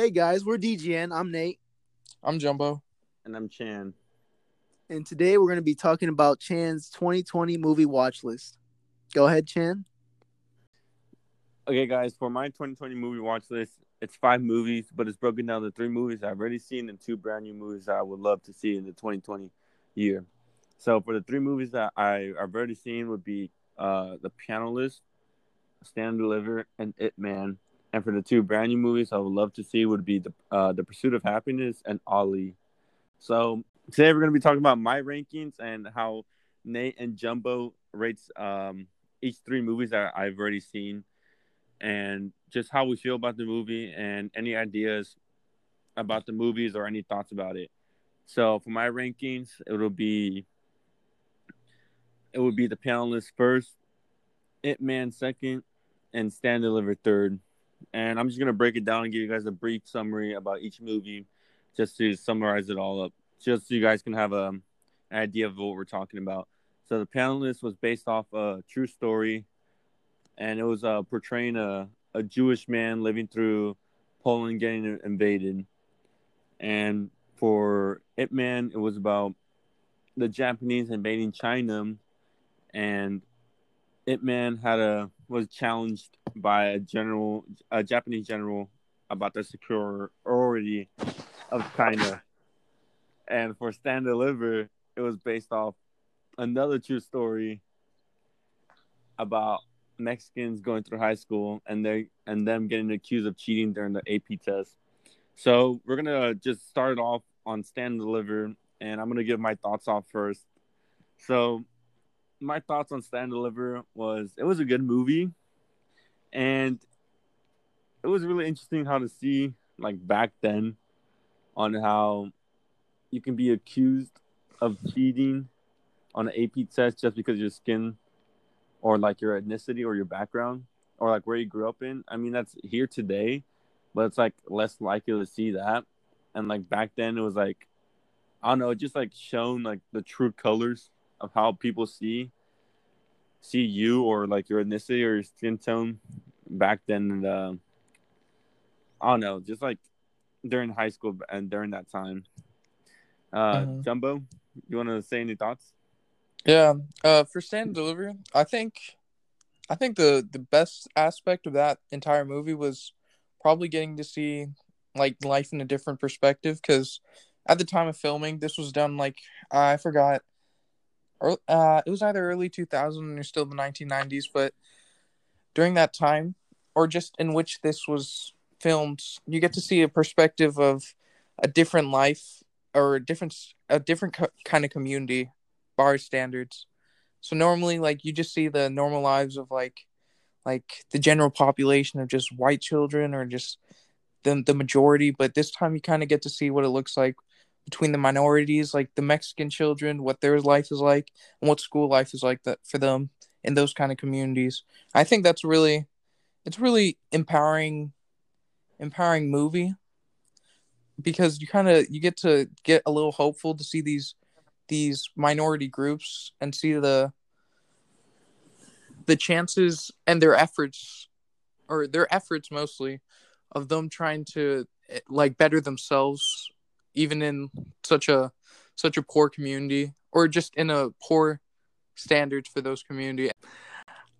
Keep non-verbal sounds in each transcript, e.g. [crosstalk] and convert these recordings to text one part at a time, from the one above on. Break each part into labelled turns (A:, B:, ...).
A: Hey guys, we're DGN. I'm Nate,
B: I'm Jumbo.
C: And I'm Chan.
A: and today we're going to be talking about Chan's 2020 movie watch list. Go ahead, Chan.
C: Okay, guys, for my 2020 movie watch list, it's five movies, but it's broken down to three movies I've already seen and two brand new movies that I would love to see in the 2020 year. So for the three movies that I, I've already seen would be uh, The Pianist, Stand and Deliver, and Ip Man. And for the two brand new movies I would love to see would be the uh, The Pursuit of Happiness and Ali. So today we're going to be talking about my rankings and how Nate and Jumbo rates um, each three movies that I've already seen, and just how we feel about the movie and any ideas about the movies or any thoughts about it. So for my rankings, it will be it would be the Pianist first, Ip Man second, and Stand Deliver third. And I'm just gonna break it down and give you guys a brief summary about each movie, just to summarize it all up, just so you guys can have a, an idea of what we're talking about. So the Pianist was based off a true story, and it was uh, portraying a, a Jewish man living through Poland getting invaded. And for Ip Man, it was about the Japanese invading China, and Ip Man had a was challenged by a general, a Japanese general, about the superiority of China. And for Stand Deliver, it was based off another true story about Mexicans going through high school and they and them getting accused of cheating during the AP test. So we're gonna just start off on Stand and Deliver, and I'm gonna give my thoughts off first. So my thoughts on Stand and Deliver was it was a good movie, and it was really interesting how to see like back then on how you can be accused of cheating on an AP test just because your skin or like your ethnicity or your background or like where you grew up in. I mean, that's here today, but it's like less likely to see that. And like back then, it was like, I don't know, it just like shown like the true colors of how people see see you or like your ethnicity or your skin tone back then. And uh, I don't know, just like during high school and during that time. Uh,
B: Mhm.
C: Jumbo, you want to say any thoughts?
B: Yeah. Uh, for Stand delivery, I think, I think the the best aspect of that entire movie was probably getting to see like life in a different perspective. Because at the time of filming, this was done like I forgot. Uh, it was either early 2000 or still the 1990s, but during that time, or just in which this was filmed, you get to see a perspective of a different life or a different a different co- kind of community bar standards. So normally like you just see the normal lives of like like the general population of just white children or just the the majority, but this time you kind of get to see what it looks like between the minorities, like the Mexican children, what their life is like and what school life is like that for them in those kind of communities. I think that's really it's really empowering empowering movie because you kind of you get to get a little hopeful to see these these minority groups and see the the chances and their efforts or their efforts mostly of them trying to eh, like better themselves even in such a such a poor community or just in a poor standards for those community.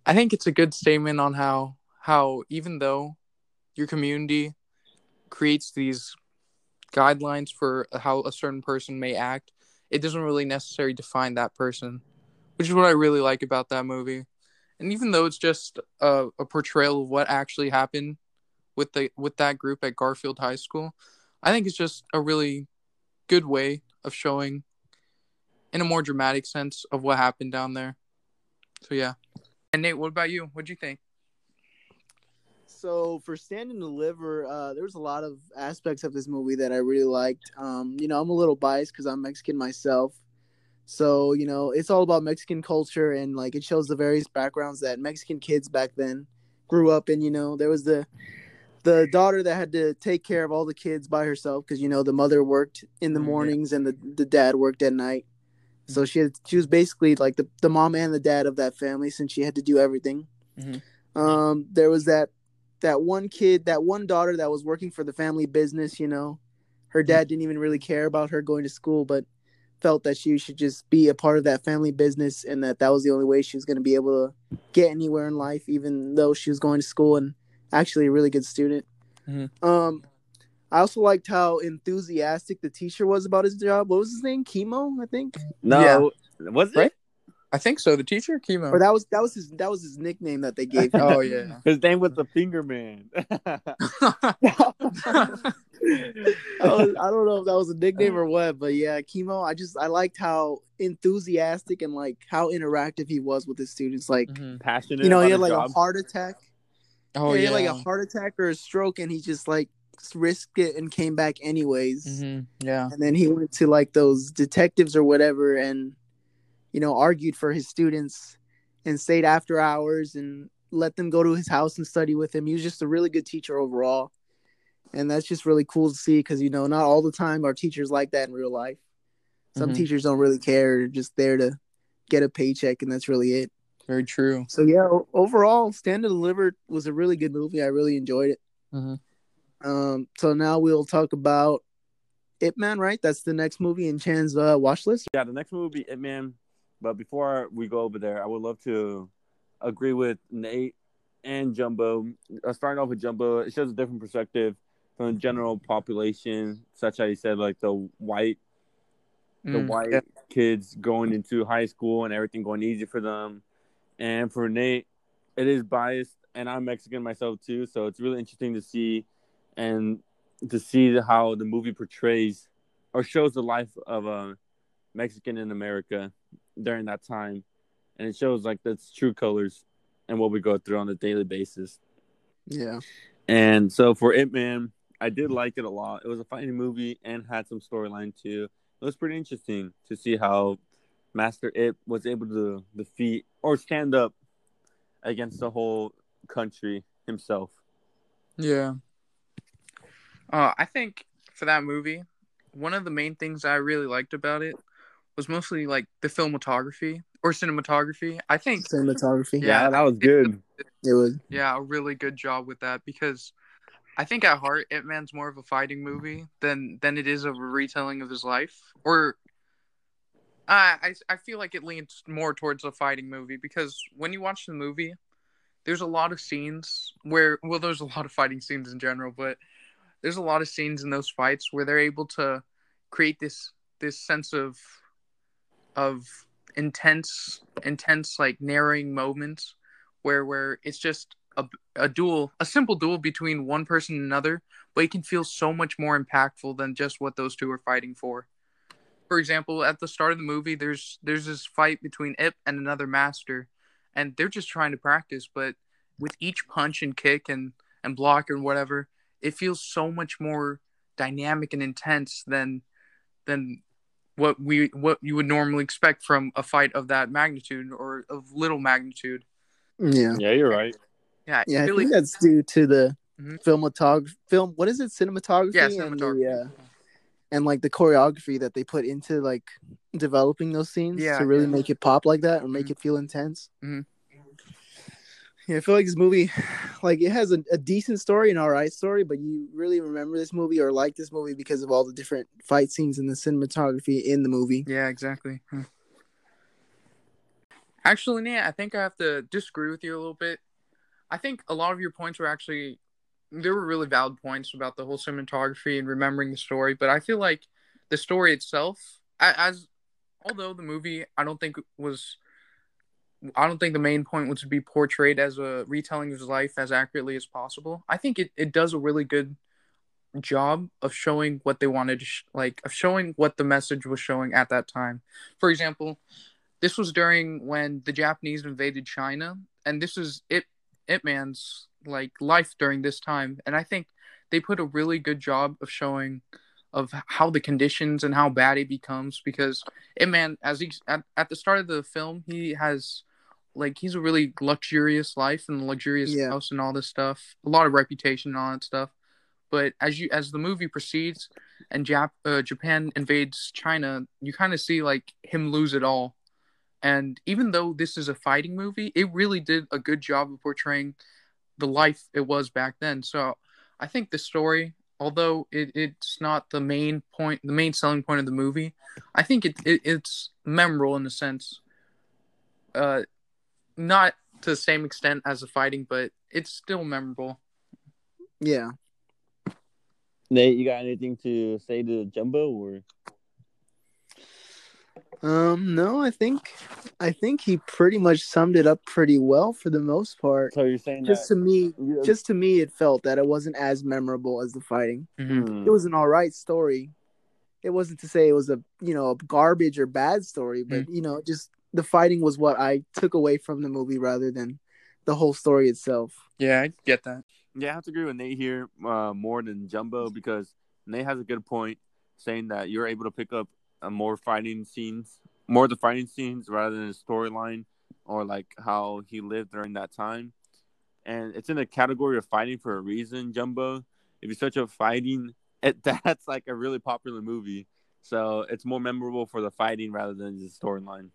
B: I think it's a good statement on how how even though your community creates these guidelines for how a certain person may act it doesn't really necessarily define that person which is what i really like about that movie. And even though it's just a, a portrayal of what actually happened with the with that group at garfield high school i think it's just a really good way of showing in a more dramatic sense of what happened down there so yeah and nate what about you what'd you think
A: So for Stand and Deliver, uh, there was a lot of aspects of this movie that I really liked. Um, you know, I'm a little biased because I'm Mexican myself. So you know, it's all about Mexican culture and like it shows the various backgrounds that Mexican kids back then grew up in. You know, there was the the daughter that had to take care of all the kids by herself because you know the mother worked in the
C: Mm,
A: mornings and the, the dad worked at night. So she had, she was basically like the, the mom and the dad of that family since she had to do everything.
B: Mhm.
A: Um, there was that that one kid, that one daughter that was working for the family business, you know, her dad didn't even really care about her going to school, but felt that she should just be a part of that family business and that that was the only way she was going to be able to get anywhere in life, even though she was going to school and actually a really good student.
B: Mhm.
A: Um, I also liked how enthusiastic the teacher was about his job. What was his name? Chemo, I think.
C: No, was it?
B: Right? I think so. The teacher, Kimo.
A: Or that was that was his that was his nickname that they gave him. [laughs]
B: oh yeah. [laughs]
C: His name was the Finger Man. [laughs]
A: I, was, I don't know if that was a nickname or what, but yeah, Kimo. I just I liked how enthusiastic and like how interactive he was with his students. Like
B: Mhm.
C: Passionate.
A: you know, he had like
C: job.
A: a heart attack.
B: Oh
A: yeah, he
B: yeah.
A: had like a heart attack or a stroke, and he just like risked it and came back anyways.
B: Mhm. Yeah.
A: And then he went to like those detectives or whatever, and you know argued for his students and stayed after hours and let them go to his house and study with him. He was just a really good teacher overall. And that's just really cool to see because you know not all the time are teachers like that in real life. Some
B: Mhm.
A: teachers don't really care; they're just there to get a paycheck, and that's really it.
B: Very true.
A: So yeah, overall, Stand and Deliver was a really good movie. I really enjoyed it.
B: Mhm.
A: Um, so now we'll talk about Ip Man, right? That's the next movie in Chan's uh, watch list.
C: Yeah, the next movie will be Ip Man. But before we go over there, I would love to agree with Nate and Jumbo. Uh, starting off with Jumbo, it shows a different perspective from the general population, such as you said, like the white the
B: Mm,
C: white
B: yeah.
C: kids going into high school and everything going easy for them. And for Nate, it is biased, and I'm Mexican myself too, so it's really interesting to see and to see how the movie portrays or shows the life of a Mexican in America during that time, and it shows like that's true colors and what we go through on a daily basis.
A: Yeah,
C: And so for Ip Man, I did like it a lot. It was a funny movie and had some storyline too. It was pretty interesting to see how Master Ip was able to defeat or stand up against the whole country himself.
B: Yeah. Uh, I think for that movie, one of the main things I really liked about it was mostly like the filmography or cinematography. I think,
A: cinematography.
B: Yeah.
C: Yeah, that was good.
A: it was.
B: yeah, a really good job with that because I think at heart, Ip Man's more of a fighting movie than than it is of a retelling of his life. Or I I I feel like it leans more towards a fighting movie because when you watch the movie, there's a lot of scenes where well, there's a lot of fighting scenes in general, but there's a lot of scenes in those fights where they're able to create this this sense of of intense intense like narrowing moments where where it's just a, a duel a simple duel between one person and another but it can feel so much more impactful than just what those two are fighting for for example at the start of the movie there's there's this fight between ip and another master and they're just trying to practice but with each punch and kick and and block and whatever it feels so much more dynamic and intense than than what we what you would normally expect from a fight of that magnitude or of little magnitude.
A: Yeah,
C: Yeah, you're right.
B: Yeah,
A: yeah.
B: it
A: I think that's due to the
B: Mhm.
A: filmatog film. What is it? Cinematography.
B: yeah,
A: And,
B: cinematography.
A: the, uh, and like the choreography that they put into like developing those scenes
B: Yeah,
A: to really
B: yeah.
A: make it pop like that or make
B: Mhm.
A: it feel intense.
B: Mhm.
A: Yeah, I feel like this movie, like it has a, a decent story, an alright story, but you really remember this movie or like this movie because of all the different fight scenes and the cinematography in the movie.
B: Yeah, exactly. Hmm. Actually, Nate, I think I have to disagree with you a little bit. I think a lot of your points were actually there were really valid points about the whole cinematography and remembering the story, but I feel like the story itself, as although the movie I don't think was I don't think the main point was to be portrayed as a retelling of his life as accurately as possible. I think it, it does a really good job of showing what they wanted to sh- like of showing what the message was showing at that time. For example, this was during when the Japanese invaded China, and this is it Ip Man's like life during this time, and I think they put a really good job of showing of how the conditions and how bad it becomes because Ip Man as he at, at the start of the film he has like he's a really luxurious life and luxurious
A: Yeah.
B: house and all this stuff a lot of reputation and all that stuff but as you as the movie proceeds and Jap- uh, Japan invades China, you kind of see like him lose it all. And even though this is a fighting movie, it really did a good job of portraying the life it was back then. So I think the story, although it, it's not the main point, the main selling point of the movie, I think it, it it's memorable in a sense. Uh, not to the same extent as the fighting, but it's still memorable.
A: Yeah.
C: Nate, you got anything to say to Jumbo or?
A: Um, no, I think I think he pretty much summed it up pretty well for the most part.
C: So you're saying
A: Just
C: that
A: to me,
C: you-
A: just to me, it felt that it wasn't as memorable as the fighting.
C: Hmm.
A: It was an all right story. It wasn't to say it was a you know a garbage or bad story, but you know just the fighting was what I took away from the movie rather than the whole story itself.
B: Yeah, I get that.
C: Yeah, I have to agree with Nate here uh, more than Jumbo because Nate has a good point saying that you're able to pick up more fighting scenes, more the fighting scenes rather than the storyline or like how he lived during that time. And it's in the category of fighting for a reason, Jumbo. If you search up fighting, [laughs] it, that's like a really popular movie. So it's more memorable for the fighting rather than the storyline.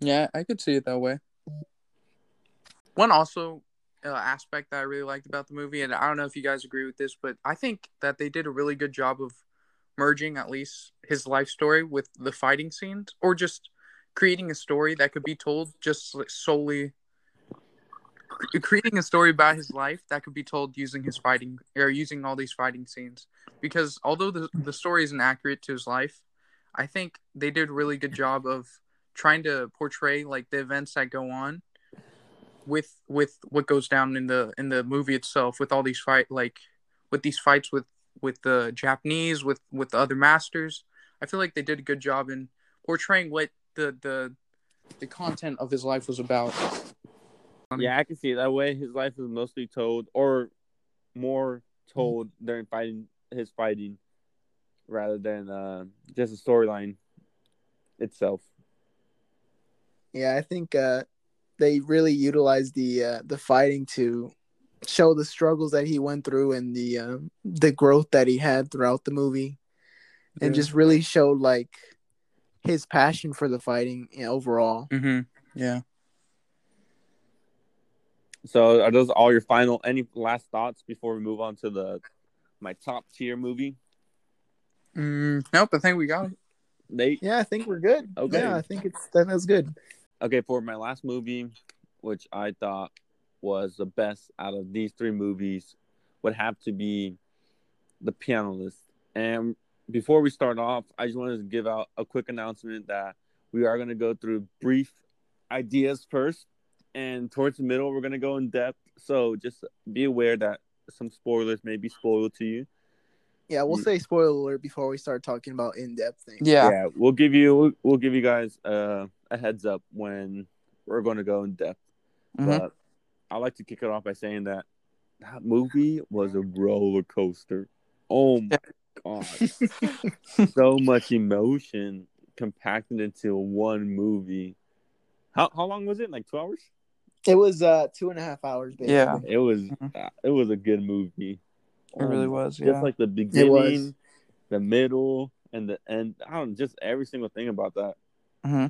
B: Yeah, I could see it that way. One also uh, aspect that I really liked about the movie, and I don't know if you guys agree with this, but I think that they did a really good job of merging at least his life story with the fighting scenes, or just creating a story that could be told just solely creating a story about his life that could be told using his fighting or using all these fighting scenes. Because although the the story isn't accurate to his life, I think they did a really good job of trying to portray like the events that go on with with what goes down in the in the movie itself with all these fight like with these fights with with the Japanese with with the other masters. I feel like they did a good job in portraying what the the the content of his life was about.
C: Yeah, I can see it that way. His life is mostly told, or more told during fighting his fighting, rather than uh, just a storyline itself.
A: Yeah, I think uh, they really utilized the uh, the fighting to show the struggles that he went through and the uh, the growth that he had throughout the movie, and
B: Yeah.
A: just really showed like his passion for the fighting you know, overall.
B: Mm-hmm. Yeah.
C: So, are those all your final? Any last thoughts before we move on to the my top tier movie?
B: Mm, nope. I think we got it.
C: Nate.
A: Yeah, I think we're good.
C: Okay.
A: Yeah, I think it's that was good.
C: Okay, for my last movie, which I thought was the best out of these three movies, would have to be The Pianist. And before we start off, I just wanted to give out a quick announcement that we are going to go through brief ideas first, and towards the middle, we're going to go in depth. So just be aware that some spoilers may be spoiled to you.
A: Yeah, we'll say spoiler alert before we start talking about in depth things.
B: Yeah.
C: we'll give you we'll, we'll give you guys uh, a heads up when we're going to go in depth.
B: Mhm.
C: But I like to kick it off by saying that that movie was a roller coaster. Oh my god, [laughs] so much emotion compacted into one movie. How how long was it? Like two hours?
A: It was uh two and a half hours. Basically.
B: Yeah.
C: It was
B: Mhm.
C: uh, it was a good movie.
B: It really was.
C: Just
B: Yeah.
C: like the beginning, the middle, and the end. I don't know, just every single thing about that.
B: hmm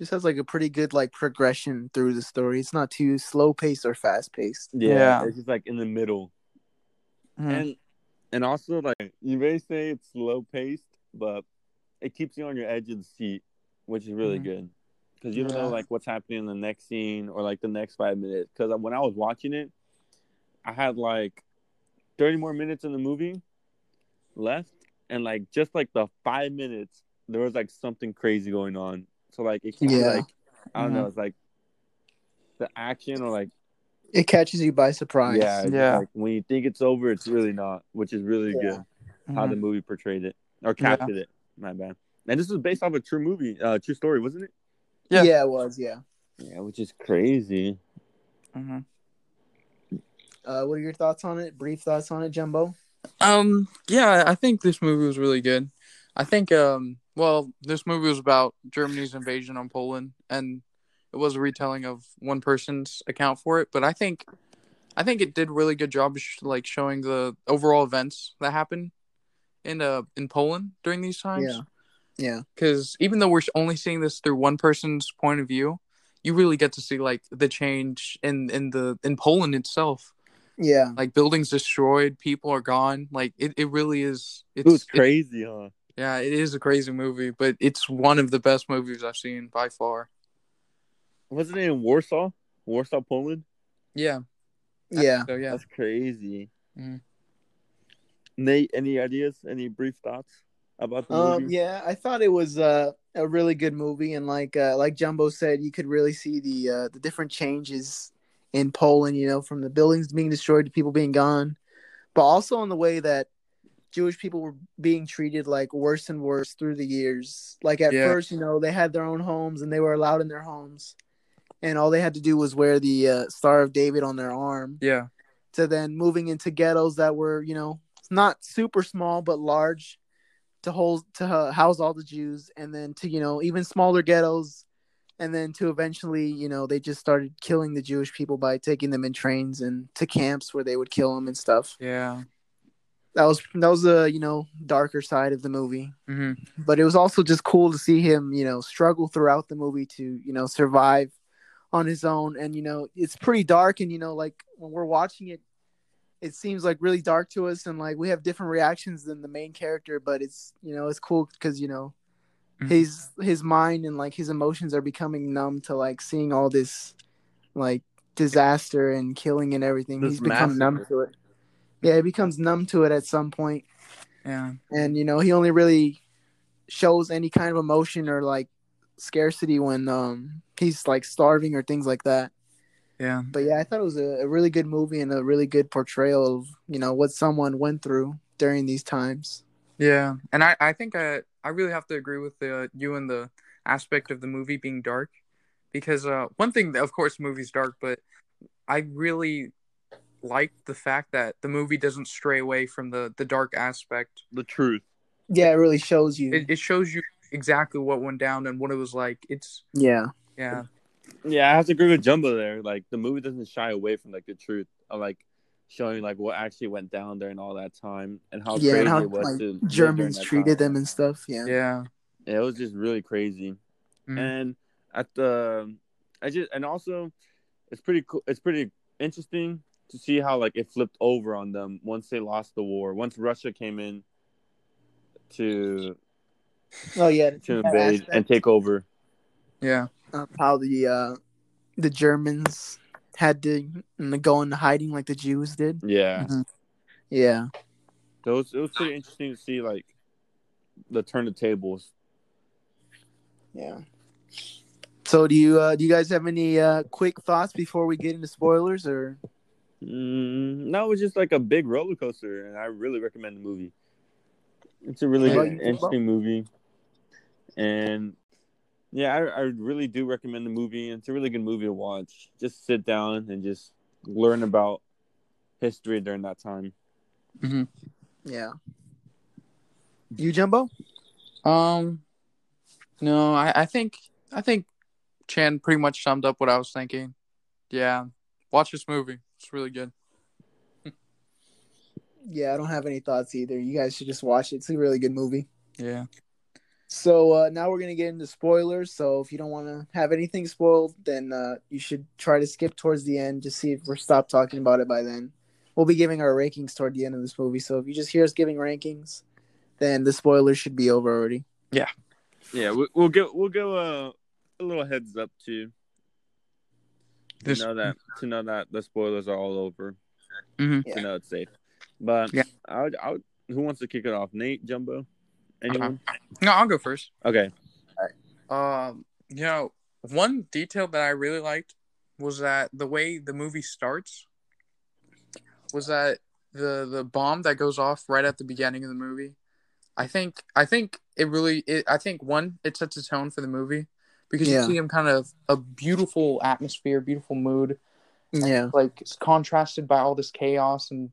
A: just has like a pretty good like progression through the story. It's not too slow paced or fast paced.
C: Yeah,
B: Yeah.
C: it's just like in the middle.
B: Mhm.
C: and and also like you may say it's slow paced, but it keeps you on your edge of the seat, which is really
B: Mhm.
C: good because you don't
B: Yeah.
C: know like what's happening in the next scene or like the next five minutes. Because when I was watching it, I had like thirty more minutes in the movie left, and like just like the five minutes, there was like something crazy going on. So like it keeps you,
A: Yeah.
C: like I don't know,
B: Mhm.
C: it's like the action or like
A: It catches you by surprise.
C: yeah,
B: Yeah.
C: like when you think it's over, it's really not, which is really
A: Yeah.
C: good how
B: Mhm.
C: the movie portrayed it or
B: Yeah.
C: captured it. My bad. And this was based off a true movie, uh, true story, wasn't it?
B: Yeah.
A: Yeah. it was. Yeah.
C: Yeah, which is crazy.
B: Mhm.
A: Uh, what are your thoughts on it? Brief thoughts on it, Jumbo?
B: Um, yeah, I think this movie was really good. I think, um, well, this movie was about Germany's invasion on Poland, and it was a retelling of one person's account for it. But I think, I think it did a really good job, of sh- like showing the overall events that happened in uh in Poland during these times.
A: Yeah. Yeah.
B: Because even though we're only seeing this through one person's point of view, you really get to see like the change in in the in Poland itself.
A: Yeah.
B: Like buildings destroyed, people are gone. Like it, it really is.
C: It
B: It's
C: was
B: it-
C: crazy, huh?
B: Yeah, it is a crazy movie, but it's one of the best movies I've seen by far.
C: Wasn't it in Warsaw? Warsaw, Poland?
B: Yeah.
A: Yeah.
B: So yeah.
C: That's crazy.
B: Mhm.
C: Nate, any ideas? Any brief thoughts about the
A: Um,
C: movie?
A: yeah, I thought it was uh, a really good movie, and like uh, like Jumbo said, you could really see the uh, the different changes in Poland. You know, from the buildings being destroyed to people being gone, but also in the way that Jewish people were being treated like worse and worse through the years. Like at
B: Yeah.
A: first, you know, they had their own homes and they were allowed in their homes, and all they had to do was wear the uh, Star of David on their arm.
B: Yeah.
A: To then moving into ghettos that were, you know, not super small but large to hold to uh, house all the Jews, and then to you know even smaller ghettos, and then to eventually you know they just started killing the Jewish people by taking them in trains and to camps where they would kill them and stuff.
B: Yeah.
A: That was that was a you know darker side of the movie,
B: hmm
A: but it was also just cool to see him you know struggle throughout the movie to you know survive on his own, and you know it's pretty dark, and you know like when we're watching it. It seems like really dark to us, and like we have different reactions than the main character. But it's you know it's cool because you know
B: Mhm.
A: his his mind and like his emotions are becoming numb to like seeing all this like disaster and killing and everything.
C: This
A: He's become numb to it. Yeah, he becomes numb to it at some point,
B: Yeah.
A: and you know he only really shows any kind of emotion or like scarcity when um he's like starving or things like that.
B: Yeah.
A: But yeah, I thought it was a, a really good movie and a really good portrayal of you know what someone went through during these times.
B: Yeah, and I, I think I, I really have to agree with the you and the aspect of the movie being dark, because uh, one thing, of course, movie's dark, but I really like the fact that the movie doesn't stray away from the the dark aspect.
C: The truth.
A: Yeah, it really shows you.
B: It, it shows you exactly what went down and what it was like. It's
A: yeah,
B: yeah,
C: Yeah, I have to agree with Jumbo there. Like the movie doesn't shy away from like the truth of like showing like what actually went down during all that time and how
A: yeah,
C: crazy
A: and how
C: it was
A: like,
C: to
A: Germans treated
C: time.
A: them and stuff. Yeah.
B: yeah,
C: Yeah, it was just really crazy.
B: Mhm.
C: And at the, I just and also, it's pretty cool. It's pretty interesting to see how like it flipped over on them once they lost the war. Once Russia came in to
A: Oh yeah,
C: to invade
A: aspect
C: and take over.
B: yeah,
A: of how the uh, the Germans had to go into hiding like the Jews did.
C: Yeah,
B: Mhm.
A: Yeah.
C: so it was, it was pretty interesting to see like the turn of tables.
A: Yeah. So do you uh, do you guys have any uh, quick thoughts before we get into spoilers or?
C: Mm, no, it was just like a big roller coaster, and I really recommend the movie. It's a really
A: How about
C: good,
A: you, Jimbo?
C: interesting movie, and yeah, I, I really do recommend the movie. It's a really good movie to watch. Just sit down and just learn about history during that time. Mm-hmm.
A: Yeah. You Jumbo?
B: Um, no, I, I think I think Chan pretty much summed up what I was thinking. Yeah, watch this movie. It's really good.
A: Yeah, I don't have any thoughts either. You guys should just watch it. It's a really good movie.
B: Yeah.
A: So uh, now we're gonna get into spoilers. So if you don't want to have anything spoiled, then uh, you should try to skip towards the end. to see if we're stopped talking about it by then. We'll be giving our rankings toward the end of this movie. So if you just hear us giving rankings, then the spoilers should be over already.
C: Yeah, we, we'll go we'll go uh, a little heads up too. To know that to know that the spoilers are all over.
B: Mm-hmm.
A: Yeah.
C: To know it's safe. But
B: Yeah.
C: I would, I would, who wants to kick it off? Nate, Jumbo, anyone?
B: No, I'll go first.
C: Okay.
B: Um, you know, one detail that I really liked was that the way the movie starts was that the the bomb that goes off right at the beginning of the movie. I think I think it really it, I think one it sets a tone for the movie because
A: Yeah.
B: you see him kind of a beautiful atmosphere, beautiful mood,
A: Yeah.
B: like it's contrasted by all this chaos and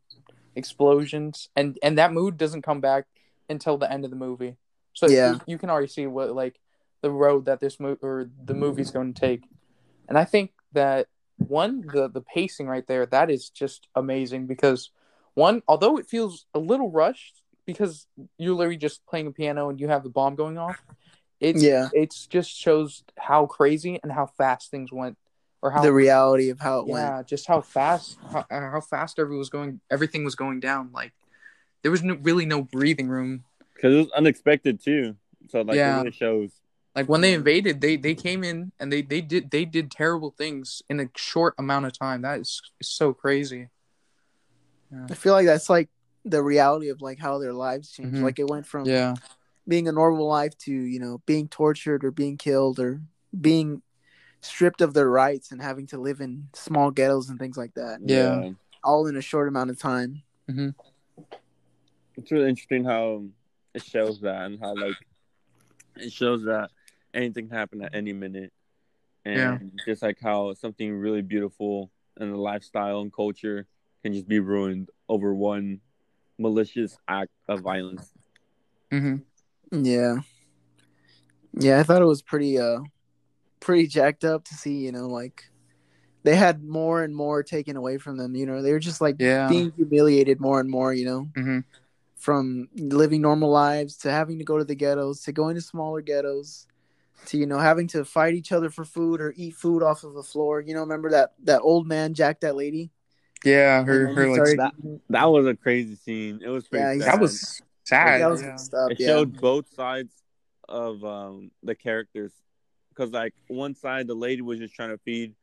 B: explosions and and that mood doesn't come back until the end of the movie so
A: Yeah.
B: you, you can already see what like the road that this movie or the movie's going to take and i think that one the the pacing right there that is just amazing because one although it feels a little rushed because you're literally just playing a piano and you have the bomb going off it's
A: Yeah.
B: it's just shows how crazy and how fast things went, or how
A: the reality of how it went.
B: yeah, just how fast how, uh, how fast everything was going everything was going down. Like there was no, really no breathing room.
C: because it was unexpected too. So like
B: Yeah.
C: it really shows.
B: Like when they invaded, they they came in and they they did they did terrible things in a short amount of time. That is, is so crazy.
A: went. I feel like that's like the reality of like how their lives changed.
B: Mhm.
A: Like it went from
B: Yeah.
A: Being a normal life to you know being tortured or being killed or being stripped of their rights and having to live in small ghettos and things like that.
B: Yeah.
A: All in a short amount of time.
C: it's really interesting how it shows that and how like it shows that anything can happen at any minute and
B: Yeah.
C: just like how something really beautiful and the lifestyle and culture can just be ruined over one malicious act of violence
B: hmm
A: Yeah. Yeah, I thought it was pretty uh pretty jacked up to see, you know, like they had more and more taken away from them, you know. They were just like
B: Yeah.
A: being humiliated more and more, you know,
B: hmm
A: from living normal lives to having to go to the ghettos to going to smaller ghettos to you know having to fight each other for food or eat food off of the floor. You know, remember that that old man jacked that lady?
B: Yeah. Her her like
C: that- that was a crazy scene it was pretty
A: Yeah,
C: sad.
B: that was sad.
A: that
B: yeah.
A: stuff.
C: it
A: yeah.
C: showed both sides of um the characters because like one side the lady was just trying to feed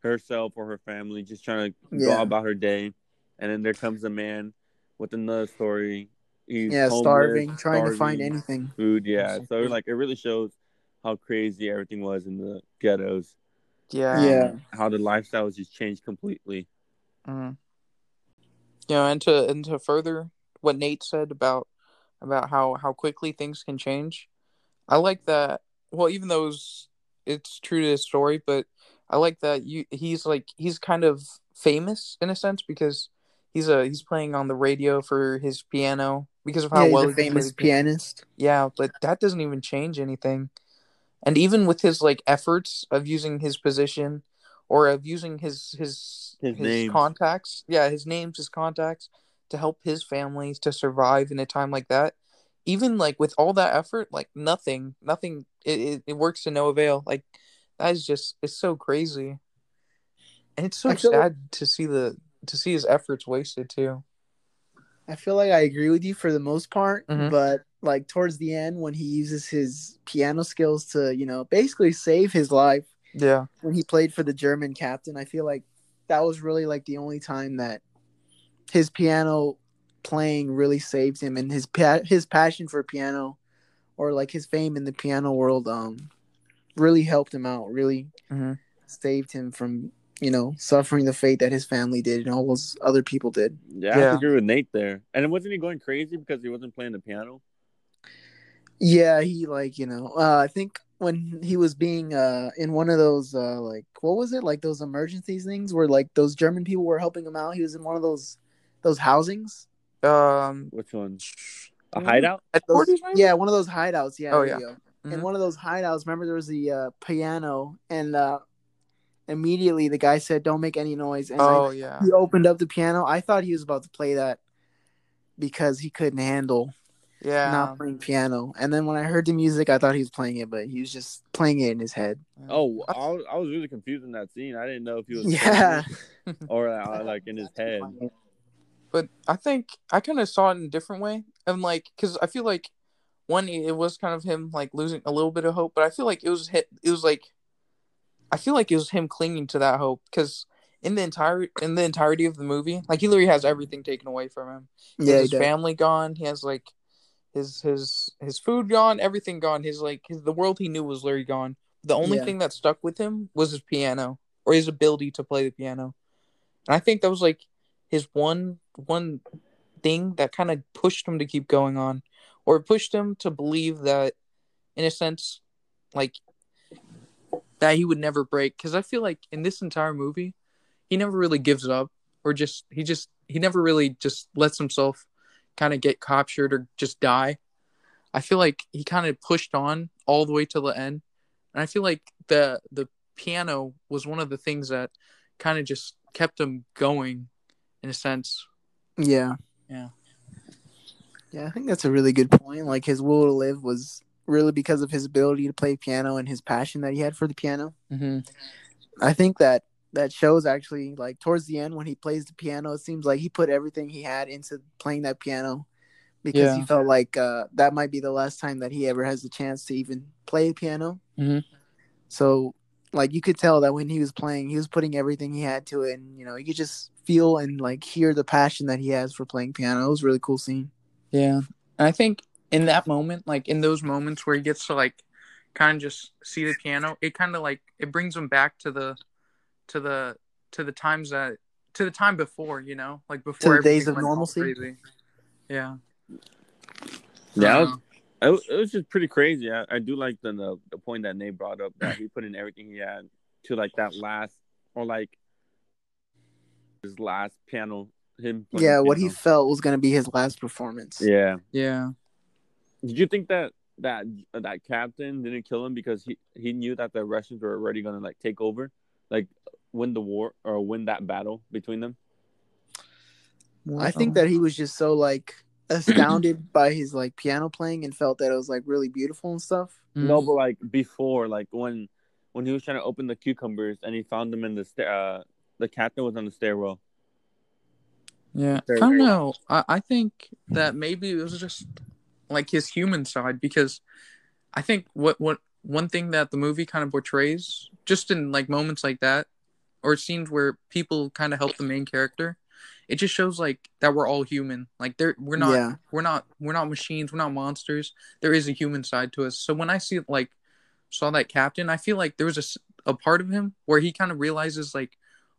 C: herself or her family just trying to go about her day and then there comes a man with another story he's
A: yeah,
C: homeless,
A: starving, trying to find anything.
C: food yeah so like it really shows how crazy everything was in the ghettos
B: Yeah.
A: Yeah.
C: how the lifestyle lifestyles just changed completely
B: Mhm. You know, and to and to further what Nate said about about how how quickly things can change, I like that. Well, even though it's, it's true to his story, but I like that you he's like he's kind of famous in a sense because he's a he's playing on the radio for his piano because of how
A: Yeah, he's
B: well
A: a
B: he
A: famous
B: the piano.
A: pianist.
B: Yeah, but that doesn't even change anything. And even with his like efforts of using his position or of using his his
C: His names.
B: contacts, yeah, his names, his contacts to help his family to survive in a time like that. Even like with all that effort, like nothing, nothing, it, it, it works to no avail. Like that is just it's so crazy, and it's so
A: feel like-
B: sad to see the to see his efforts wasted too.
A: I feel like I agree with you for the most part,
B: Mhm.
A: but like towards the end when he uses his piano skills to, you know, basically save his life
B: Yeah,
A: when he played for the German captain, I feel like that was really like the only time that his piano playing really saved him and his pa- his passion for piano or like his fame in the piano world um really helped him out, really
B: Mhm.
A: saved him from, you know, suffering the fate that his family did and all those other people did.
C: yeah, I
B: Yeah.
C: have to agree with nate there and wasn't he going crazy because he wasn't playing the piano
A: Yeah, he like you know, uh, I think when he was being uh in one of those uh like what was it like those emergencies things where like those German people were helping him out. He was in one of those those housings.
B: um,
C: which one a
B: Mhm.
C: hideout
B: at
A: Those, yeah, one of those hideouts. Yeah.
B: Oh,
A: there you
B: yeah.
A: go. In
B: Mhm.
A: one of those hideouts, remember there was the uh, piano, and uh, immediately the guy said, "Don't make any noise." And
B: Oh
A: like,
B: yeah,
A: he opened up the piano. I thought he was about to play that because he couldn't handle
B: yeah.
A: not playing piano. And then when I heard the music, I thought he was playing it, but he was just playing it in his head.
C: Oh, I was, I was really confused in that scene. I didn't know if he was
A: Yeah. [laughs]
C: or uh, like in his head. [laughs]
B: but I think I kind of saw it in a different way. And like, because I feel like one, it was kind of him like losing a little bit of hope, but I feel like it was hit. It was like, I feel like it was him clinging to that hope because in the entire in the entirety of the movie, like he literally has everything taken away from him. He
A: Yeah,
B: has his family gone. He has like his his his food gone. Everything gone. His like his, the world he knew was literally gone. The only
A: Yeah.
B: thing that stuck with him was his piano or his ability to play the piano. And I think that was like his one one thing that kind of pushed him to keep going on, or pushed him to believe that, in a sense, like that he would never break. Because I feel like in this entire movie, he never really gives up, or just he just he never really just lets himself kind of get captured or just die. I feel like he kind of pushed on all the way to the end, and I feel like the the piano was one of the things that kind of just kept him going, in a sense.
A: Yeah.
B: Yeah.
A: Yeah, I think that's a really good point. Like his will to live was really because of his ability to play piano and his passion that he had for the piano.
B: Mm-hmm.
A: I think that that shows actually like towards the end when he plays the piano, it seems like he put everything he had into playing that piano because
B: Yeah.
A: he felt like uh, that might be the last time that he ever has the chance to even play piano.
B: Mhm.
A: So, like you could tell that when he was playing, he was putting everything he had to it, and you know you could just feel and like hear the passion that he has for playing piano. It was a really cool scene.
B: Yeah. And I think in that moment, like in those moments where he gets to like kind of just see the piano, it kind of like it brings him back to the to the to the times that to the time before, you know, like before
A: the days of normalcy?
B: crazy. Yeah.
C: Yeah, it was, it was, it was just pretty crazy. I, I do like the, the the point that Nate brought up that he put in everything he had to like that last or like his last piano. Him. playing
A: Yeah, what he felt was gonna be his last performance.
C: Yeah.
B: yeah.
C: Did you think that that that captain didn't kill him because he he knew that the Russians were already gonna like take over, like win the war or win that battle between them?
A: I think that he was just so like astounded [clears throat] by his like piano playing and felt that it was like really beautiful and stuff.
B: Mm.
C: No, but like before, like when when he was trying to open the cucumbers and he found them in the sta- uh the captain was on the stairwell.
B: Yeah, I don't
C: cool.
B: know. I, I think that maybe it was just like his human side because I think what what one thing that the movie kind of portrays, just in like moments like that, or scenes where people kind of help the main character, it just shows like that we're all human. Like there, we're not,
A: Yeah.
B: we're not, we're not machines. We're not monsters. There is a human side to us. So when I see like saw that captain, I feel like there was a, a part of him where he kind of realizes like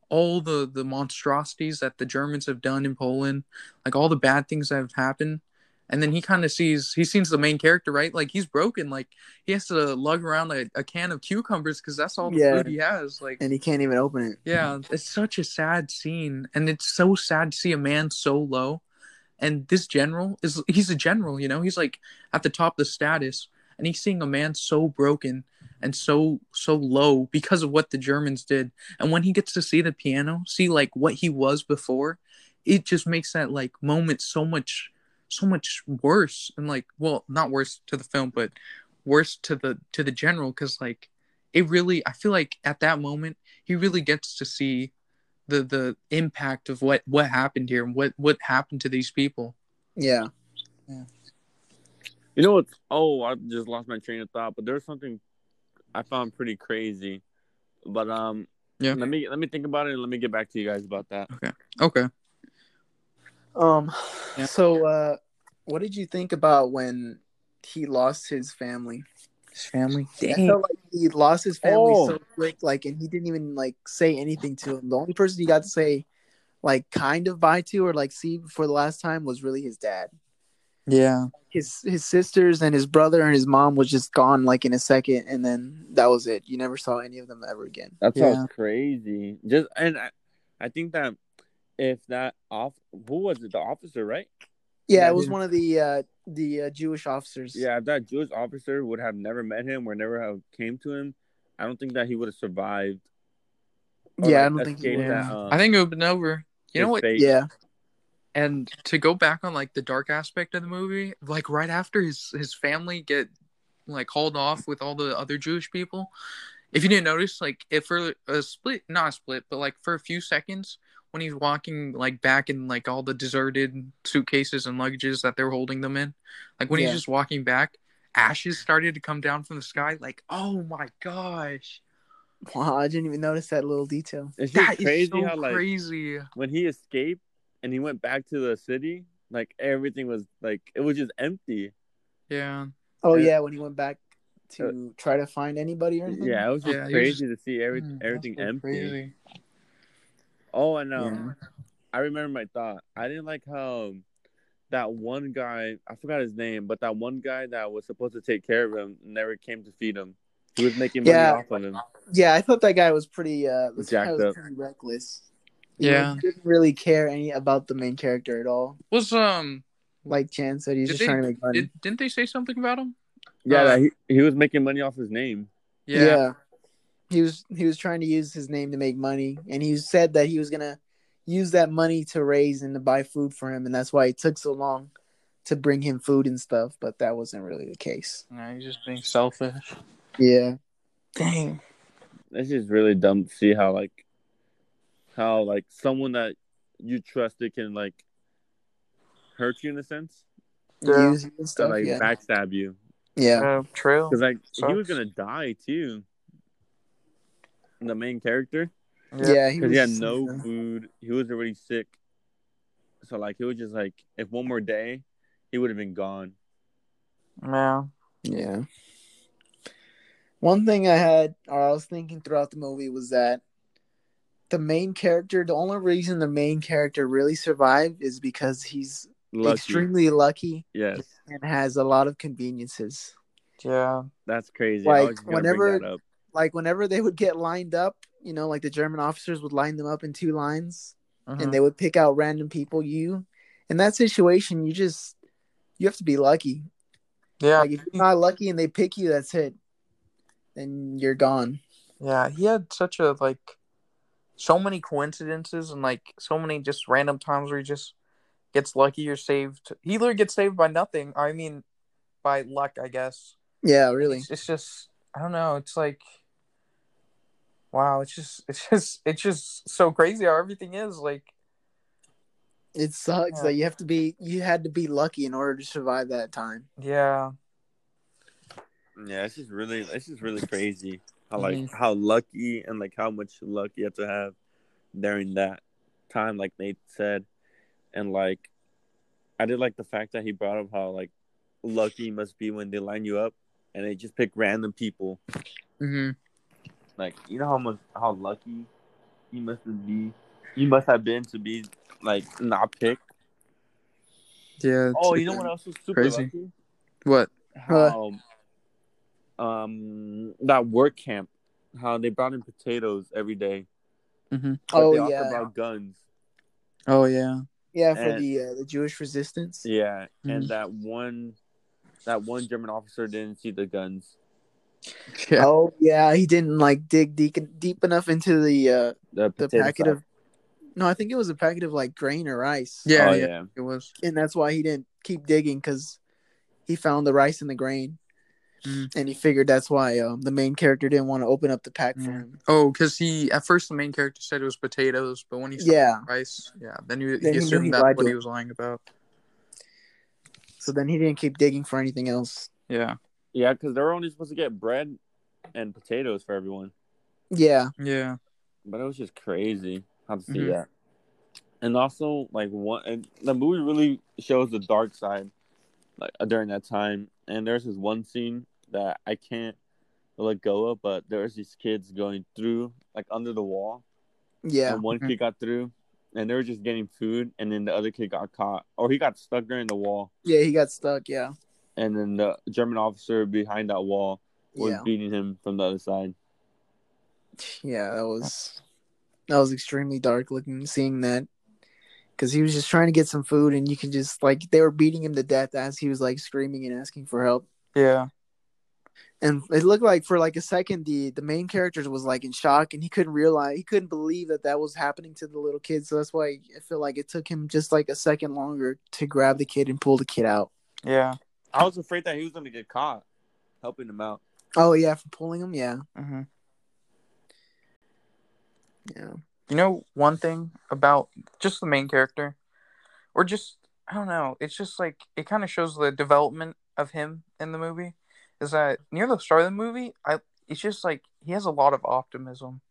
B: all the the monstrosities that the Germans have done in Poland, like all the bad things that have happened. And then he kind of sees he sees the main character, right? Like he's broken. Like he has to lug around a, a can of cucumbers because that's all the
A: Yeah.
B: food he has. Like
A: And he can't even open it.
B: yeah, it's such a sad scene, and it's so sad to see a man so low. And this general is he's a general, you know, he's like at the top of the status, and he's seeing a man so broken and so so low because of what the Germans did. And when he gets to see the piano, see like what he was before, it just makes that like moment so much so much worse and like well not worse to the film but worse to the to the general because like it really i feel like at that moment he really gets to see the the impact of what what happened here and what what happened to these people
A: Yeah. Yeah.
C: You know what? Oh, I just lost my train of thought. But there's something I found pretty crazy. But um,
B: Yeah.
C: Let me let me think about it and let me get back to you guys about that.
B: Okay.
A: Okay Um
B: Yeah.
A: so uh what did you think about when he lost his family?
B: his family
A: I felt like he lost his family
C: Oh.
A: so quick, like, and he didn't even like say anything to him. The only person he got to say, like, kind of bye to or like see for the last time was really his dad.
B: yeah
A: His his sisters and his brother and his mom was just gone like in a second, and then that was it. You never saw any of them ever again.
C: That
B: Yeah.
C: sounds crazy. Just and I, I think that if that off, who was it? The officer, right?
A: Yeah,
C: Yeah,
A: it was
B: dude.
A: one of the uh the uh, Jewish officers.
C: Yeah, if that Jewish officer would have never met him or never have came to him, I don't think that he would have survived. or,
A: yeah, I don't think he
C: escaped
A: would.
C: that,
B: yeah
C: uh,
B: i think it would have been over you know what
C: fate.
A: Yeah,
B: and to go back on like the dark aspect of the movie like right after his his family get like hauled off with all the other jewish people if you didn't notice like if for a split not a split but like for a few seconds when he's walking like back in like all the deserted suitcases and luggages that they're holding them in like when
A: Yeah.
B: he's just walking back ashes started to come down from the sky like oh my gosh
A: wow, I didn't even notice that little detail.
C: It's just
B: that is
C: crazy
B: so
C: how like
B: crazy
C: when he escaped and he went back to the city, like everything was like it was just empty.
B: yeah
A: Oh
C: Yeah.
A: yeah, when he went back to try to find anybody or anything.
C: Yeah, it was just
B: Yeah, he was-
C: crazy to see every,
B: Mm,
C: everything
B: so
C: empty.
B: crazy.
C: Oh, and um,
A: Yeah.
C: I remember my thought. I didn't like how that one guy, I forgot his name, but that one guy that was supposed to take care of him never came to feed him. He was making money
A: Yeah.
C: off of him.
A: Yeah, I thought that guy was pretty. uh this guy
C: Jacked
A: was
C: up.
A: pretty reckless. He
B: Yeah.
A: was- didn't really care any about the main character at all.
B: was um
A: Like Chan said, he's just
B: they-
A: trying to make money.
B: Did, didn't they say something about him?
C: Yeah,
B: Uh,
C: that he, he was making money off his name.
B: Yeah.
A: He was he was trying to use his name to make money, and he said that he was gonna use that money to raise and to buy food for him, and that's why it took so long to bring him food and stuff, but that wasn't really the case.
B: No, he's just being selfish.
A: Yeah.
B: Dang.
C: It's just really dumb to see how like how like someone that you trusted can like hurt you in a sense,
B: Yeah.
A: Use you and
C: to
A: stuff.
C: like
A: yeah.
C: backstab you.
A: yeah.
B: Uh, Trail.
C: Because like he was gonna die too. The main character,
A: Yeah.
C: because he had
A: was-
C: no food. He was already sick. So like he was just like, if one more day, he would have been gone.
B: Yeah.
A: Yeah. One thing I had, or I was thinking throughout the movie, was that the main character, the only reason the main character really survived is because he's
C: Lucky.
A: extremely lucky
C: Yes,
A: and has a lot of conveniences.
B: Yeah.
C: that's crazy.
A: Like,
C: I
A: whenever-
C: bring that up.
A: Like whenever they would get lined up, you know, like the German officers would line them up in two lines,
B: Mhm.
A: and they would pick out random people. You, in that situation, you just you have to be lucky.
B: yeah.
A: Like if you're not lucky and they pick you, that's it. Then you're gone.
B: Yeah, he had such a like so many coincidences and like so many just random times where he just gets lucky or saved. He either gets saved by nothing. I mean, by luck, I guess.
A: Yeah, really.
B: It's, it's just I don't know. It's like wow. It's just it's just it's just so crazy how everything is. Like
A: It sucks
B: Yeah.
A: that you have to be you had to be lucky in order to survive that time.
B: yeah,
C: Yeah, it's just really, it's just really crazy how like
B: Mhm.
C: how lucky and like how much luck you have to have during that time, like Nate said, and like I did like the fact that he brought up how like lucky you must be when they line you up and they just pick random people.
A: Mm-hmm.
C: Like you know how much how lucky you must be, you must have been to be like not picked.
B: yeah.
C: Oh, you know what else was super
B: crazy.
C: lucky?
B: What?
C: how um that work camp how they brought in potatoes every day
B: Mm-hmm.
C: but
A: Oh,
C: they
A: yeah.
C: brought guns
B: Oh yeah.
A: Yeah, for
C: And-
A: the uh, the Jewish resistance.
C: yeah and
B: Mhm.
C: that one that one german officer didn't see the guns [laughs]
B: Yeah.
A: Oh yeah, he didn't like dig deep deep enough into the uh
C: the,
A: the packet
C: sack.
A: of no, I think it was a packet of like grain or rice.
B: Yeah,
C: oh,
B: yeah,
C: yeah
B: It was.
A: and that's why he didn't keep digging because he found the rice and the grain,
B: Mhm.
A: and he figured that's why um, the main character didn't want to open up the pack for him.
B: Oh, because he at first the main character said it was potatoes, but when he saw
A: Yeah,
B: rice, yeah, then he,
A: Then
B: he
A: he
B: assumed
A: he
B: that's what
A: to
B: he was lying about.
A: so then he didn't keep digging for anything else.
B: Yeah.
C: Yeah because they were only supposed to get bread and potatoes for everyone
A: Yeah,
B: Yeah.
C: but it was just crazy how to see
B: Mhm.
C: that and also like one and the movie really shows the dark side like during that time and there's this one scene that i can't let go of but there's these kids going through like under the wall
A: yeah,
C: and one
B: Mhm.
C: kid got through and they were just getting food and then the other kid got caught or he got stuck during the wall
A: yeah. He got stuck. Yeah,
C: and then the german officer behind that wall was
A: yeah,
C: beating him from the other side
A: yeah. That was that was extremely dark looking. Seeing that because he was just trying to get some food, and you can just like they were beating him to death as he was like screaming and asking for help.
B: Yeah.
A: and it looked like for like a second the the main character was like in shock and he couldn't realize he couldn't believe that that was happening to the little kid so that's why i feel like it took him just like a second longer to grab the kid and pull the kid out
B: Yeah.
C: I was afraid that he was going to get caught helping him out
A: oh yeah for pulling him yeah
B: hmm
A: yeah
B: You know one thing about just the main character, or just I don't know. It's just like it kind of shows the development of him in the movie. Is that near the start of the movie? I it's just like he has a lot of optimism.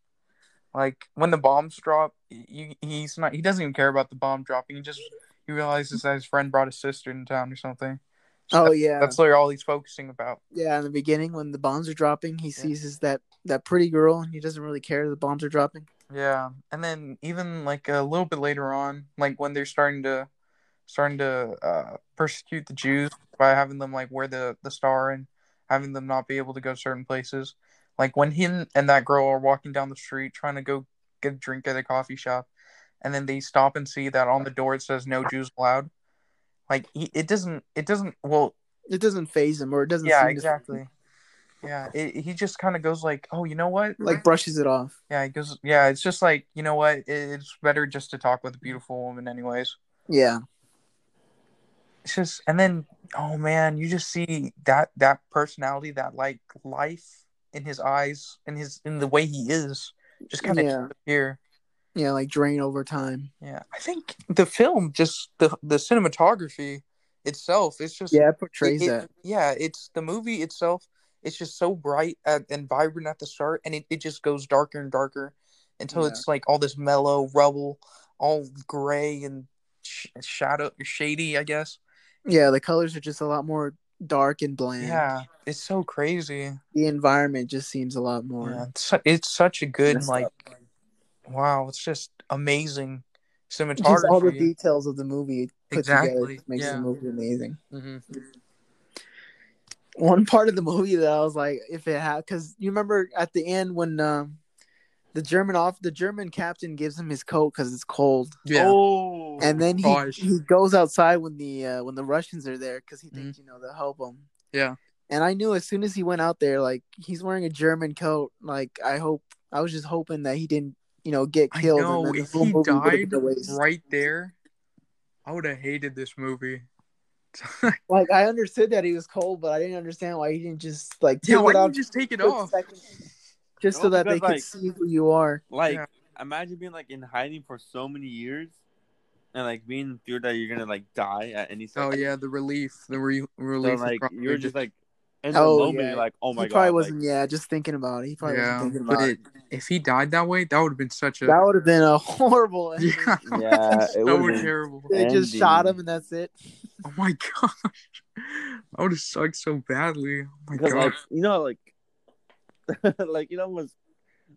B: Like when the bombs drop, you, he's not. He doesn't even care about the bomb dropping. He just he realizes that his friend brought his sister in town or something. So
A: oh yeah
B: that's literally all he's focusing about.
A: yeah in the beginning when the bombs are dropping he sees his that that pretty girl and he doesn't really care the bombs are dropping
B: Yeah, and then even like a little bit later on, like when they're starting to starting to uh, persecute the Jews by having them like wear the the star and having them not be able to go certain places. Like when him and that girl are walking down the street trying to go get a drink at a coffee shop, and then they stop and see that on the door it says "No Jews allowed." Like he, it doesn't, it doesn't. Well,
A: it doesn't phase him or it doesn't
B: yeah,
A: seem to-
B: exactly. Yeah, it, he just kind of goes like, "Oh, you know what?
A: like brushes it off
B: Yeah, it goes. Yeah, it's just like you know what? It- It's better just to talk with a beautiful woman, anyways.
A: yeah
B: it's just and then oh man, you just see that that personality, that like life in his eyes, in his in the way he is, just kind of
A: Yeah.
B: disappear.
A: Yeah, like drain over time.
B: Yeah, I think the film just the the cinematography itself it's just
A: Yeah, it portrays
B: it- it-
A: that.
B: yeah it's the movie itself it's just so bright at, and vibrant at the start and it, it just goes darker and darker until
A: Yeah.
B: it's like all this mellow rubble all gray and sh- shadow shady i guess
A: Yeah, the colors are just a lot more dark and bland.
B: yeah it's so crazy
A: The environment just seems a lot more.
B: yeah it's, it's such a good like
A: up.
B: Wow it's just amazing cinematography
A: just all the details of the movie put
B: Exactly,
A: just makes
B: yeah.
A: the movie amazing.
B: Mhm. [laughs]
A: One part of the movie that I was like, if it had, because you remember at the end when um, the German off the German captain gives him his coat because it's cold,
B: yeah
C: Oh,
A: and then he
B: gosh.
A: he goes outside when the uh, when the Russians are there because he thinks you know they'll help him.
B: yeah
A: And I knew as soon as he went out there, like he's wearing a German coat. Like I hope I was just hoping that he didn't, you know, get killed.
B: i
A: killed.
B: know
A: and
B: if he
A: movie would've been
B: died right there i would have hated this movie [laughs]
A: Like I understood that he was cold, but I didn't understand why he didn't just like take
B: yeah why
A: it off
B: just take it off
A: second, just so that they
C: because,
A: could
C: like-
A: see who you are.
C: like
B: Yeah.
C: imagine being like in hiding for so many years, and like being in fear that you're gonna like die at any
B: Oh yeah, the relief, the re- relief. is
C: like you're just like in the
A: Oh,
C: moment,
A: yeah.
C: like, oh my god.
A: he
C: god,
A: probably wasn't. yeah, just thinking about it. He probably
B: yeah,
A: wasn't thinking
B: but
A: about
B: it, if he died that way, that would have been such a
A: That would have been a [laughs] horrible ending.
B: yeah, [laughs]
C: Yeah, it
B: so
C: would've been-
B: terrible.
A: They just shot him and that's it.
B: Oh my [laughs] gosh, that would have sucked so badly. Oh my god,
C: like you know like like you know was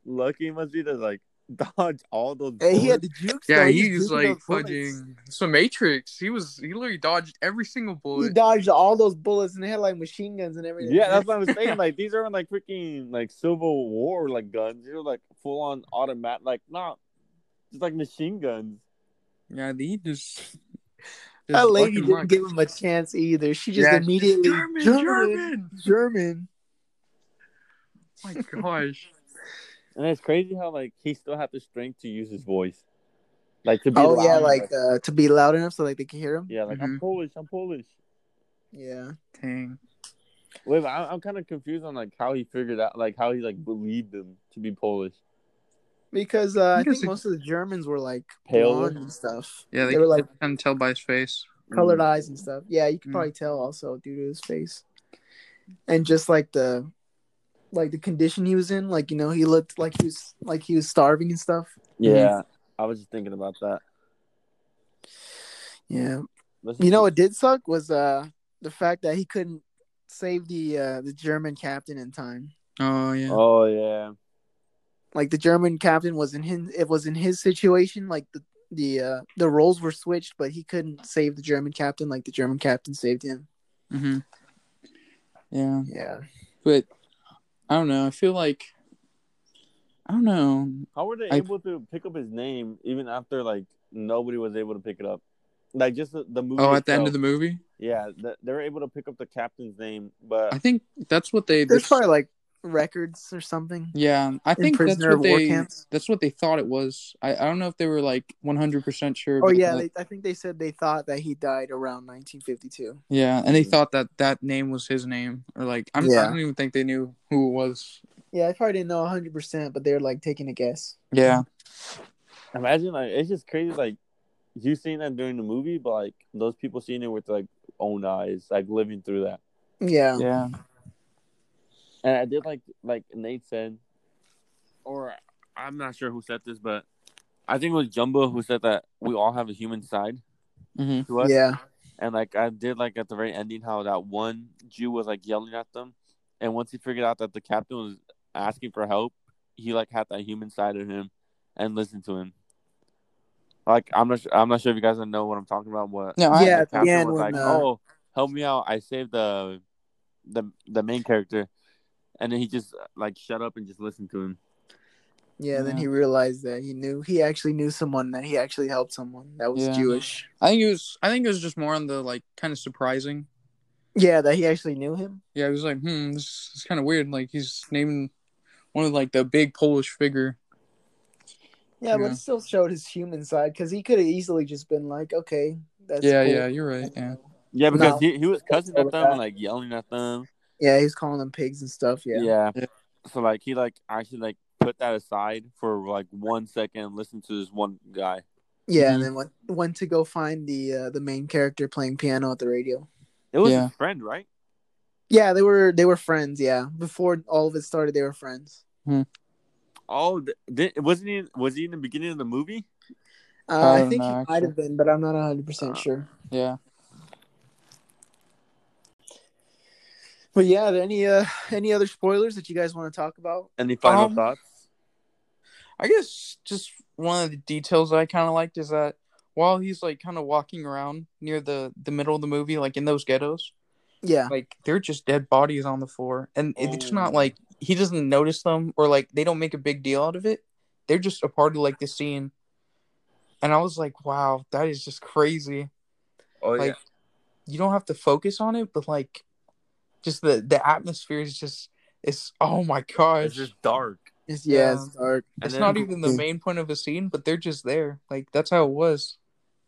C: lucky he must be to like [laughs] dodge all those.
A: Hey, he had the jukes.
B: yeah,
A: though.
B: he's
A: juking
B: like
A: those
B: fudging some Matrix. He was he literally dodged every single bullet.
A: He dodged all those bullets and they had like machine guns and everything.
C: Yeah, that's what I was saying. Like these aren't like freaking like Civil War like guns. They're like full on automatic. Like not just like machine guns.
B: Yeah, they just. [laughs]
A: that lady didn't
B: luck.
A: give him a chance either. She just
B: Yeah,
A: immediately
B: German,
A: German,
B: German.
A: German.
B: Oh my gosh.
C: And it's crazy how like he still had the strength to use his voice, like to be.
A: Oh yeah,
C: loud,
A: like uh, to be loud enough so like they can hear him.
C: yeah, like I'm
B: Mhm.
C: Polish. I'm Polish.
A: Yeah.
B: Dang.
C: Wait, but I'm, I'm kind of confused on like how he figured out, like how he like believed them to be Polish.
A: Because uh, I think
B: it-
A: most of the Germans were like pale and stuff.
B: Yeah, they,
A: they were like
B: can tell by his face.
A: colored eyes and stuff. Yeah, you can
B: Mm.
A: probably tell also due to his face, and just like the, like the condition he was in. Like you know, he looked like he was like he was starving and stuff.
C: Yeah, I was just thinking about that.
A: Yeah,
C: Let's
A: you know
C: just-
A: what did suck was uh the fact that he couldn't save the uh the German captain in time.
B: Oh yeah.
C: Oh yeah.
A: Like the German captain was in his it was in his situation. Like the the uh the roles were switched, but he couldn't save the German captain like the German captain saved him.
B: Mm-hmm. Yeah,
A: Yeah.
B: but I don't know. I feel like I don't know.
C: How were they
B: I-
C: able to pick up his name even after like nobody was able to pick it up? Like just the, the movie.
B: Oh, at the end of the movie,
C: yeah, th- they were able to pick up the captain's name, but
B: I think that's what they.
A: There's
B: that's-
A: probably like records or something.
B: yeah, I think that's what they.
A: camps.
B: That's what they thought it was. I, I don't know if they were like 100 percent sure.
A: Oh yeah,
B: that.
A: they, I think they said they thought that he died around 1952.
B: yeah, and they mm. thought that that name was his name, or like I'm, I don't even think they knew who it was.
A: Yeah, I probably didn't know 100, percent but they're like taking a guess.
B: Yeah,
C: imagine like it's just crazy like you seeing that during the movie, but like those people seeing it with like own eyes, like living through that.
A: Yeah,
B: yeah,
C: And I did like like Nate said, or I'm not sure who said this, but I think it was Jumbo who said that we all have a human side
B: hmm
C: to us.
A: yeah,
C: And like I did like at the very ending how that one Jew was like yelling at them, and once he figured out that the captain was asking for help, he like had that human side of him and listened to him. Like I'm not sure, I'm not sure if you guys know what I'm talking about. What
B: No, I-
A: Yeah,
C: the
A: at the
C: captain
A: end
C: was
A: when,
C: like,
A: uh,
C: "Oh, help me out! I saved the the the main character," and then he just like shut up and just listened to him.
A: yeah. Then he realized that he knew he actually knew someone that he actually helped someone that was
B: Yeah.
A: Jewish.
B: I think it was. I think it was just more on the like kind of surprising.
A: Yeah, that he actually knew him.
B: Yeah, it was like, hmm, this is kind of weird. Like he's naming one of like the big Polish figure.
A: Yeah, but
B: Yeah.
A: it still showed his human side because he could have easily just been like, okay, that's
B: yeah,
A: cool.
B: yeah, you're right. Yeah,
C: Yeah, because
A: No.
C: he, he was cussing at them
A: that.
C: and like yelling at them.
A: Yeah, he was calling them pigs and stuff. Yeah.
C: Yeah.
B: Yeah.
C: So like he like actually like put that aside for like one second and listen to this one guy.
A: Yeah,
B: Mhm.
A: and then went went to go find the uh, the main character playing piano at the radio.
C: It was
B: Yeah.
C: his friend, right?
A: Yeah, they were they were friends. Yeah, before all of it started, they were friends.
C: Oh, th- did, wasn't he? Was he in the beginning of the movie?
A: Uh,
B: I
A: I think
B: know,
A: he might have been, but I'm not 100 percent
C: Uh,
A: sure.
B: Yeah.
A: But yeah, are there any uh any other spoilers that you guys want to talk about?
C: Any final
B: Um,
C: thoughts?
B: I guess just one of the details that I kind of liked is that while he's like kind of walking around near the the middle of the movie, like in those ghettos,
A: Yeah,
B: like they're just dead bodies on the floor, and it's not
C: Oh.
B: like he doesn't notice them or like they don't make a big deal out of it. They're just a part of like the scene, and I was like, wow, that is just crazy.
C: Oh
B: like you don't have to focus on it, but like just the the atmosphere is just it's oh my gosh.
C: it's just dark.
A: it's, yeah,
B: Yeah.
A: it's dark.
C: And
B: it's
C: then-
B: not even the main point of a scene, but they're just there. Like that's how it was.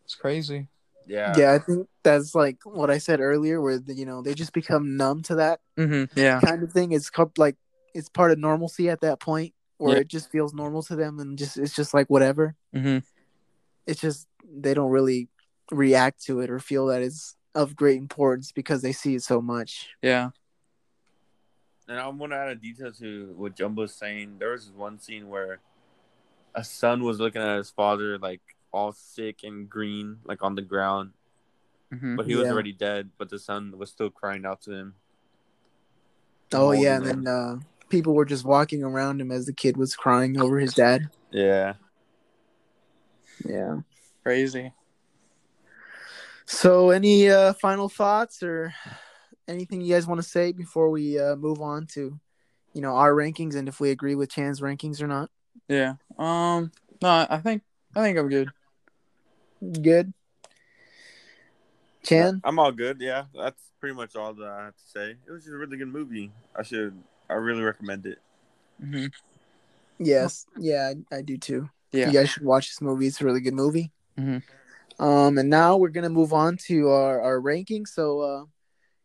B: It's crazy.
C: Yeah.
A: Yeah, I think that's like what I said earlier, where the, you know they just become numb to that
B: Mm-hmm. Yeah.
A: kind of thing. It's co- like it's part of normalcy at that point, where
B: Yeah.
A: it just feels normal to them, and just it's just like whatever.
B: Mm-hmm.
A: It's just they don't really react to it or feel that it's of great importance because they see it so much.
B: Yeah.
C: And I want to add a detail to what Jumbo's saying. There was one scene where a son was looking at his father like all sick and green, like on the ground,
B: Mm-hmm.
C: but he was
A: Yeah.
C: already dead. But the son was still crying out to him.
A: Oh
C: Holding
A: yeah, and
C: him.
A: then uh, people were just walking around him as the kid was crying over his dad.
C: Yeah.
A: Yeah.
B: Crazy.
A: So, any uh, final thoughts or anything you guys want to say before we uh, move on to, you know, our rankings and if we agree with Chan's rankings or not?
B: Yeah. Um. No, I think I think I'm good.
A: Good. Chan.
C: I'm all good. Yeah, that's pretty much all that I have to say. It was just a really good movie. I should. I really recommend it.
B: Mm-hmm.
A: Yes. Yeah, I, I do too.
B: Yeah.
A: You guys should watch this movie. It's a really good movie.
B: Mhm.
A: Um, and now we're gonna move on to our our rankings. So, uh,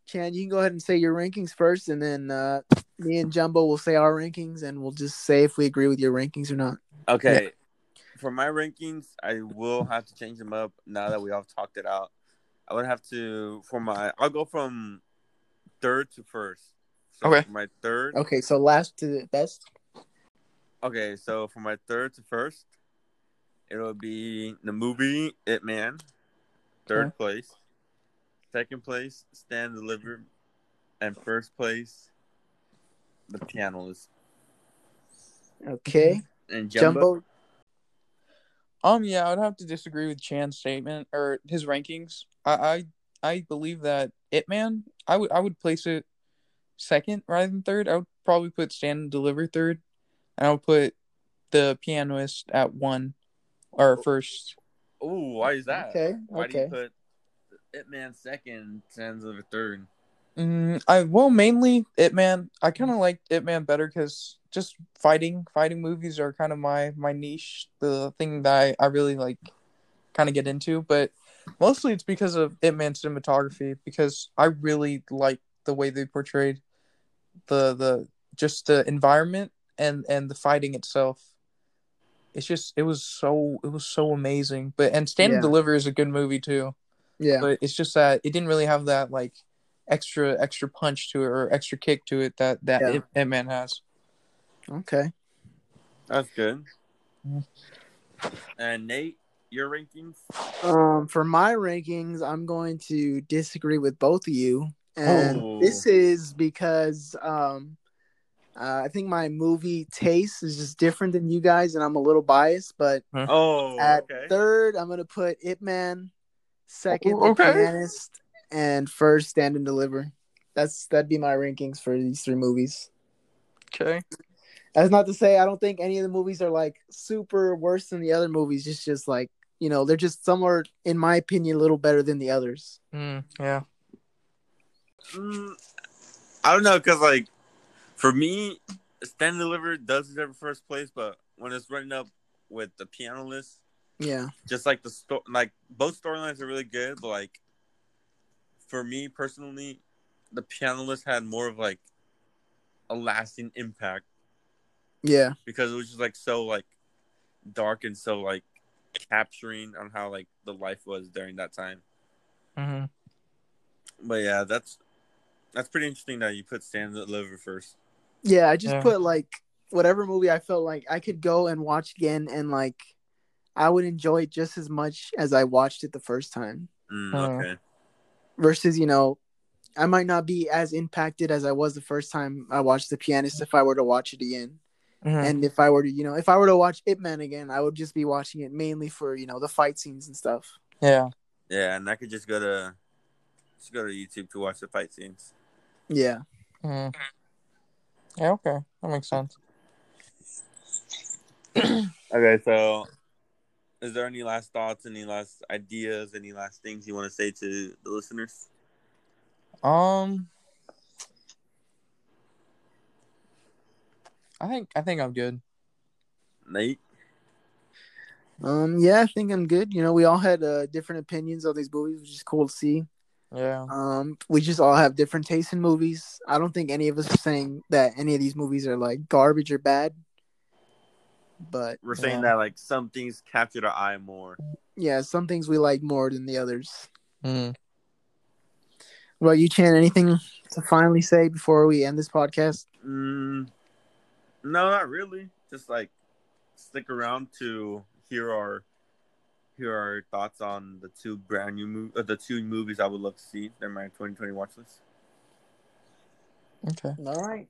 A: Chan, you can go ahead and say your rankings first, and then uh, me and Jumbo will say our rankings, and we'll just say if we agree with your rankings or not.
C: Okay. For my rankings, I will have to change them up now that we all talked it out. I would have to for my. I'll go from third to first. So
B: Okay.
C: For my third.
A: Okay, so last to best.
C: Okay, so for my third to first, it'll be the movie Ip Man, third
B: Okay.
C: place. Second place, Stand Delivered, and first place, The Pianist.
A: Okay,
C: And Jumbo.
A: Jumbo.
B: Um. Yeah, I would have to disagree with Chan's statement or his rankings. I I, I believe that Ip Man. I would I would place it second rather than third. I would probably put Stand and Deliver third, and I would put the Pianist at one or first.
C: Ooh, why is that?
A: Okay,
C: Why do you
A: okay.
C: put Ip Man second, Stand Delivered third?
B: Mm, I well mainly Ip Man. I kind of liked Ip Man better because just fighting fighting movies are kind of my my niche, the thing that I, I really like, kind of get into. But mostly it's because of Ip Man cinematography because I really like the way they portrayed the the just the environment and and the fighting itself. It's just it was so it was so amazing. But and Stand
A: Yeah.
B: and Deliver is a good movie too
A: Yeah,
B: but it's just that it didn't really have that like extra extra punch to it or extra kick to it that that
A: Yeah.
B: it, Ip Man has.
A: okay.
C: That's good.
B: Mhm.
C: And Nate, your rankings?
A: Um, for my rankings, I'm going to disagree with both of you, and
C: Oh.
A: this is because um, uh, I think my movie taste is just different than you guys, and I'm a little biased. But
C: Oh,
A: at
C: okay.
A: third, I'm gonna put Ip Man, second,
B: Oh,
A: The. Pianist, and first, Stand and Deliver. That's that'd be my rankings for these three movies.
B: Okay.
A: That's not to say I don't think any of the movies are like super worse than the other movies. It's just like you know they're just some are, in my opinion, a little better than the others.
B: Mm, yeah.
C: Mm, I don't know, because, like, for me, Stand Delivered does deserve first place, but when it's running up with the pianist,
A: Yeah,
C: just like the story, like, both storylines are really good, but, like, for me personally, the pianist had more of like a lasting impact
A: Yeah.
C: because it was just like so like dark and so like capturing on how like the life was during that time.
B: hmm
C: But yeah, that's that's pretty interesting that you put Stand and Deliver first.
A: Yeah, I just
B: Yeah.
A: put like whatever movie I felt like I could go and watch again and like I would enjoy it just as much as I watched it the first time.
C: Mm,
B: Uh.
C: okay.
A: Versus, you know, I might not be as impacted as I was the first time I watched The Pianist if I were to watch it again.
B: hmm
A: And if I were to, you know, if I were to watch Ip Man again, I would just be watching it mainly for, you know, the fight scenes and stuff.
B: yeah.
C: Yeah, and I could just go to just go to YouTube to watch the fight scenes.
A: Yeah.
B: hmm Yeah. Okay, that makes sense. [clears throat]
C: Okay, so is there any last thoughts, any last ideas, any last things you want to say to the listeners?
B: Um, I think I think I'm good.
C: Nate?
A: Um, yeah, I think I'm good. You know, we all had uh, different opinions on these movies, which is cool to see.
B: Yeah.
A: Um, we just all have different tastes in movies. I don't think any of us are saying that any of these movies are like garbage or bad. But
C: We're saying
B: Yeah.
C: that like some things captured our eye more.
A: yeah, some things we like more than the others.
B: Mm.
A: What about you, Chan? Anything to finally say before we end this podcast?
C: Mm, no, not really. Just like stick around to hear our hear our thoughts on the two brand new mov- uh, the two movies I would love to see. They're my 2020 watch list.
B: Okay.
A: All right.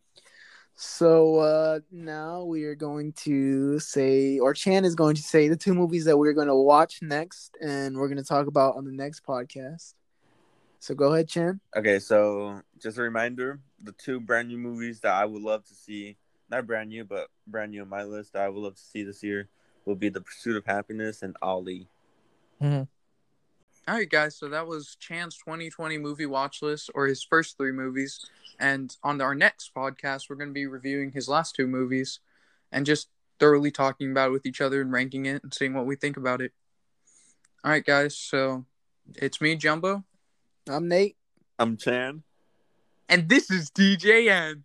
A: So uh now we are going to say, or Chan is going to say the two movies that we're going to watch next, and we're going to talk about on the next podcast. So go ahead, Chan.
C: Okay, so just a reminder: the two brand new movies that I would love to see, not brand new, but brand new on my list that I would love to see this year will be The Pursuit of Happiness and Ali. Mm-hmm.
B: All right, guys. So that was Chan's 2020 movie watch list, or his first three movies. And on our next podcast, we're going to be reviewing his last two movies, and just thoroughly talking about it with each other and ranking it and seeing what we think about it. All right, guys. So it's me, Jumbo,
A: I'm Nate.
C: I'm Chan.
B: and this is DJN.